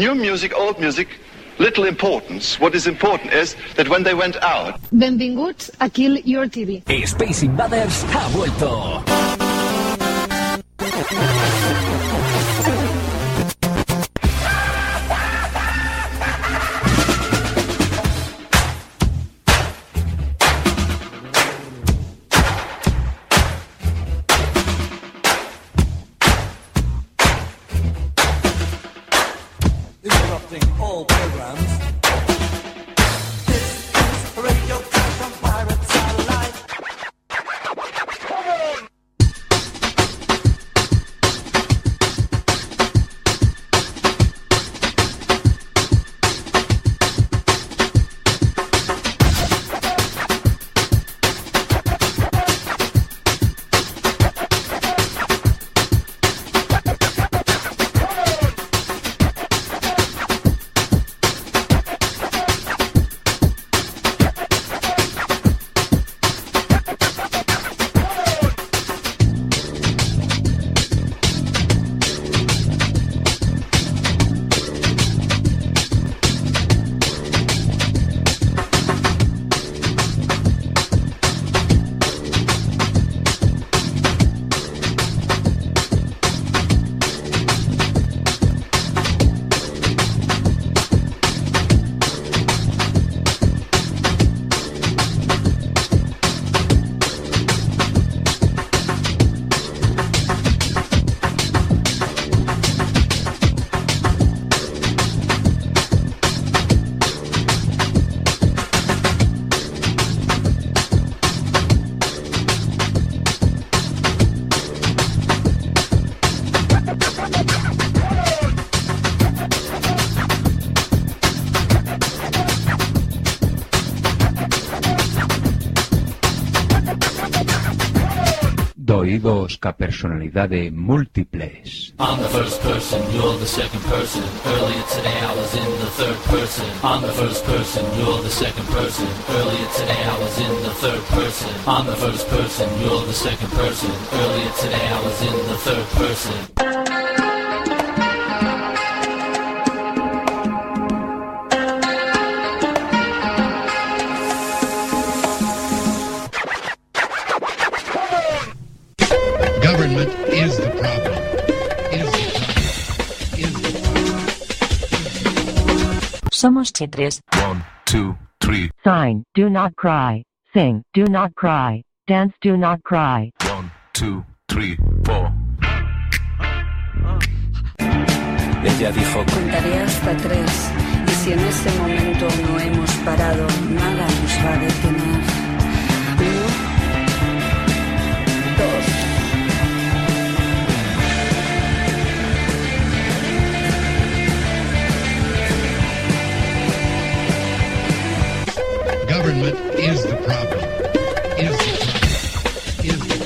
new music, old music, little importance. What is important is that when they went out. Benvinguts a Kill Your TV. Space Invaders ha vuelto. Doidos ca personalidade múltiples. Problem. Somos chitres. One, two, three. Sign, do not cry. Sing, do not cry. Dance, do not cry. One, two, three, four. Ella dijo, Contaré hasta tres y si en ese momento no hemos parado, nada nos va a detener. Government is the problem. Is the problem. Is the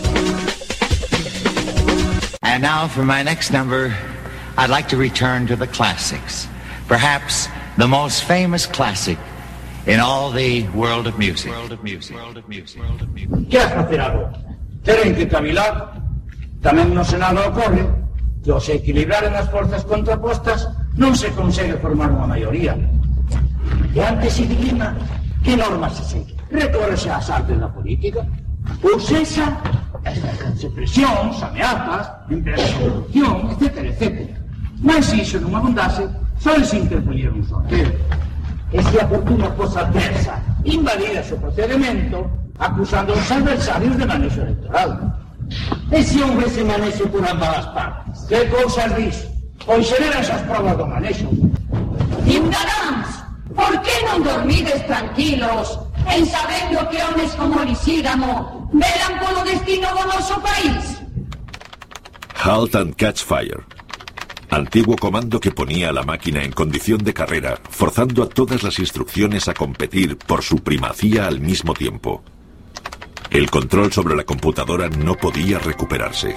problem. And now for my next number, I'd like to return to the classics. Perhaps the most famous classic in all the world of music. World of music. World of music. World of music. que facer agora? Teren que cavilar. Tamén no Senado ocorre que ao se equilibraren as forzas contrapostas non se consegue formar unha maioría. E antes se dilema que normas se segue. Recórrese ás artes da política. Ou sexa, as presións, ameazas, empresas de corrupción, etc, etc. Mas iso non abundase, só se interpoñer un sorteo. E se a fortuna adversa, invalidase o procedimento, acusando os adversarios de manexo electoral. E se houvese por ambas as partes? Que cousas dis? Pois xeran esas provas do manexo. Ciudadanos, por que non dormides tranquilos en sabendo que homes como Lisígamo velan polo destino do noso país? Halt and Catch Fire. Antiguo comando que ponía a la máquina en condición de carrera, forzando a todas las instrucciones a competir por su primacía al mismo tiempo. El control sobre la computadora no podía recuperarse.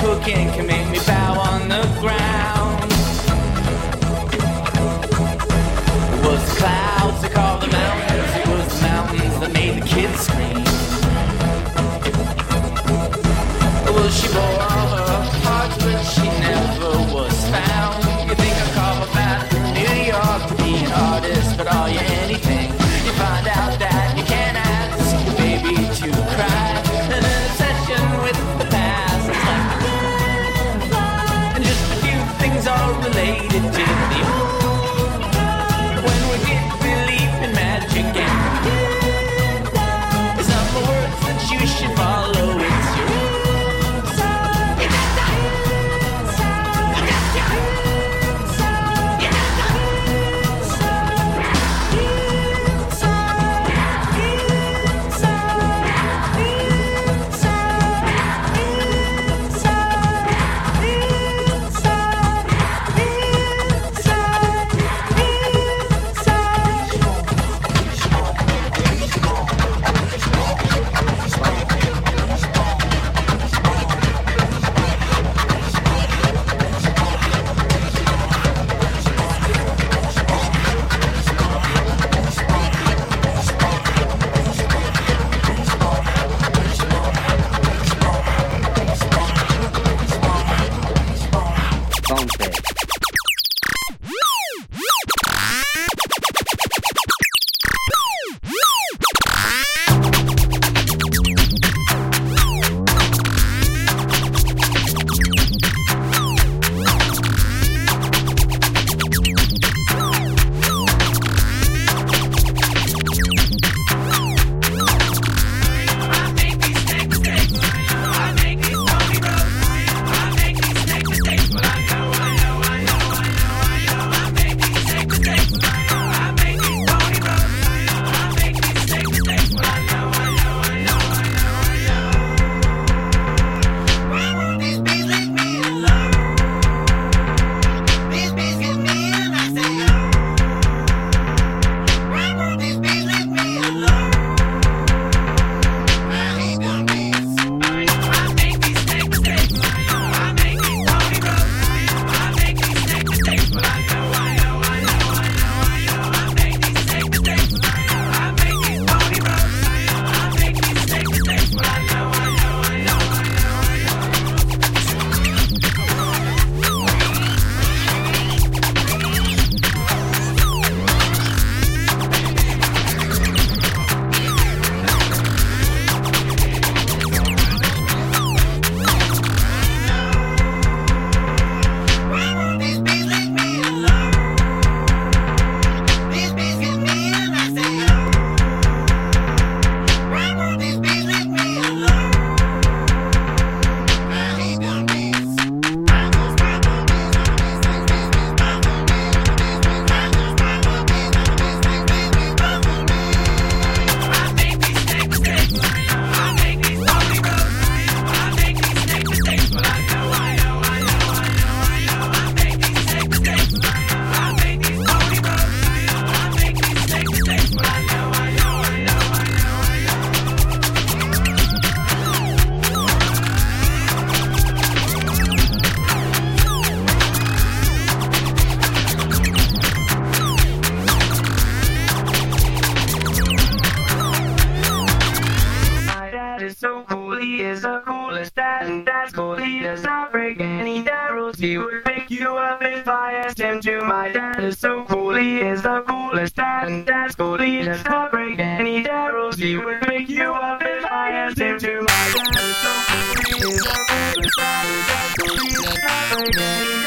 cooking can make me bow on the ground. It was the clouds that called the mountains, it was the mountains that made the kids scream. Well, she bore all her heart, but she never was found. You think I Thank you.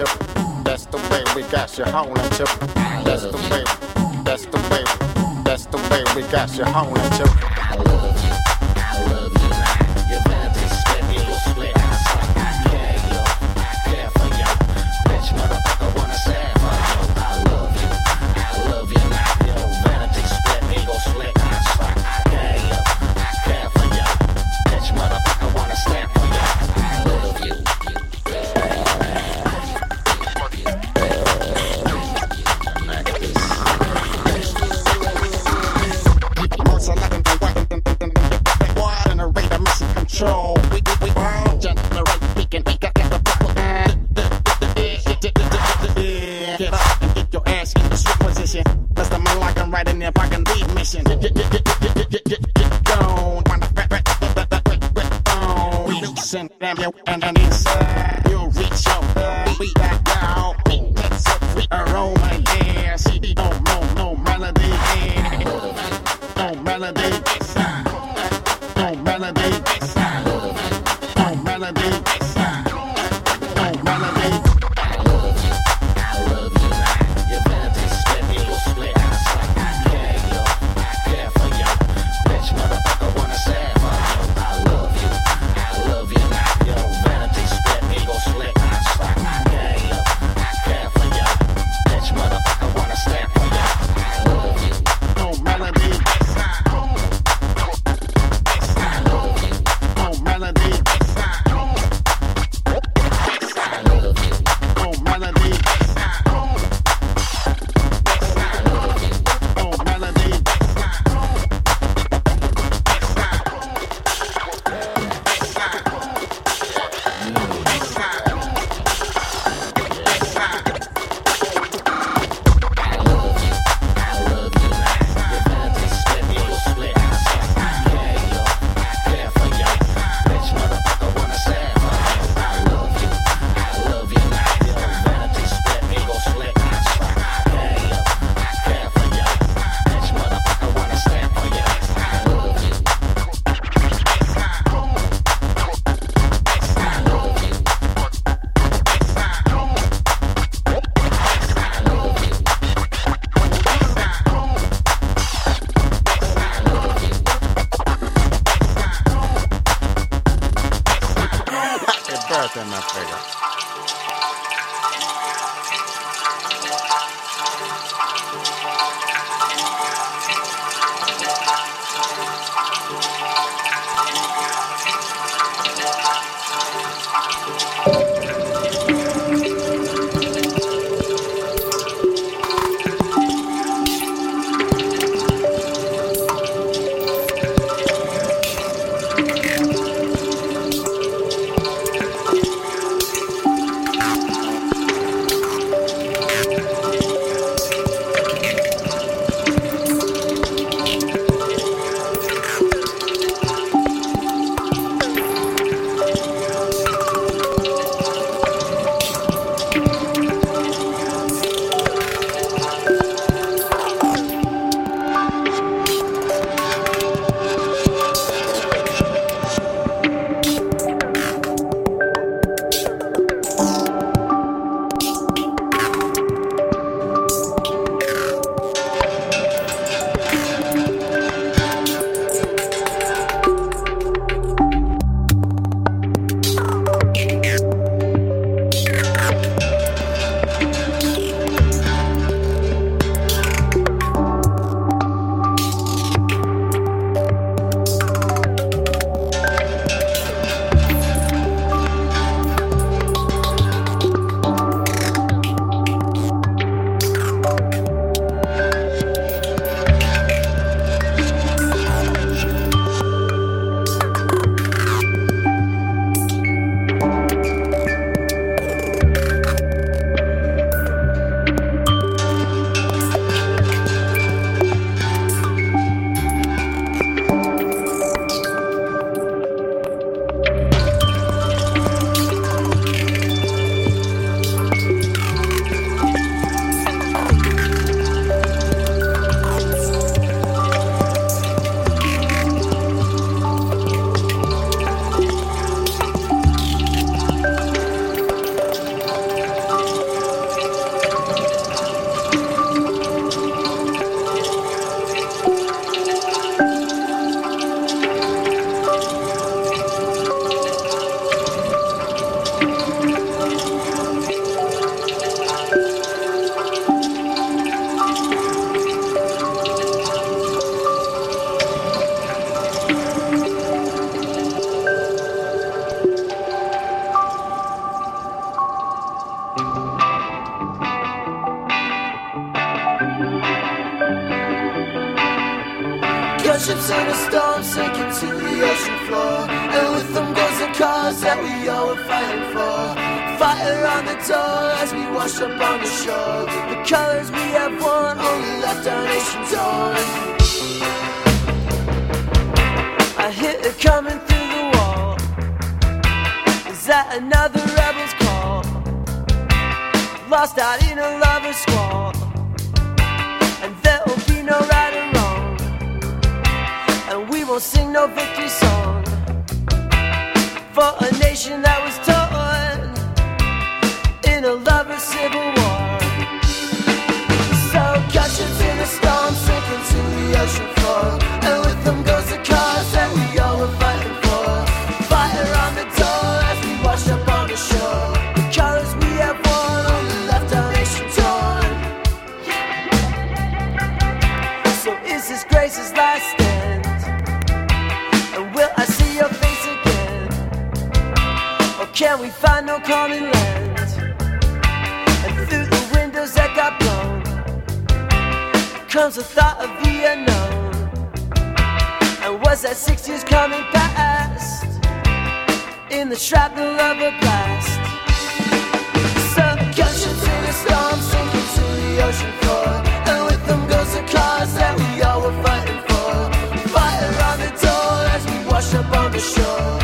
at. That's the way we got you howling at you. That's the way. That's the way. That's the way we got you howling at you. up on the shore. The colors we have won only left our nation's wash up on the shore.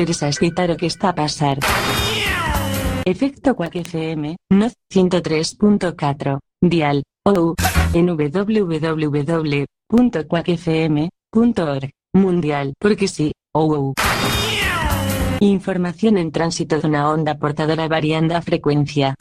esperes a escuchar o que está a pasar. Efecto Quack FM, no 103.4, dial, ou, en www.quackfm.org, mundial, porque sí, ou. Información en tránsito de una onda portadora variando a frecuencia.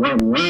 ¡Wow, wow!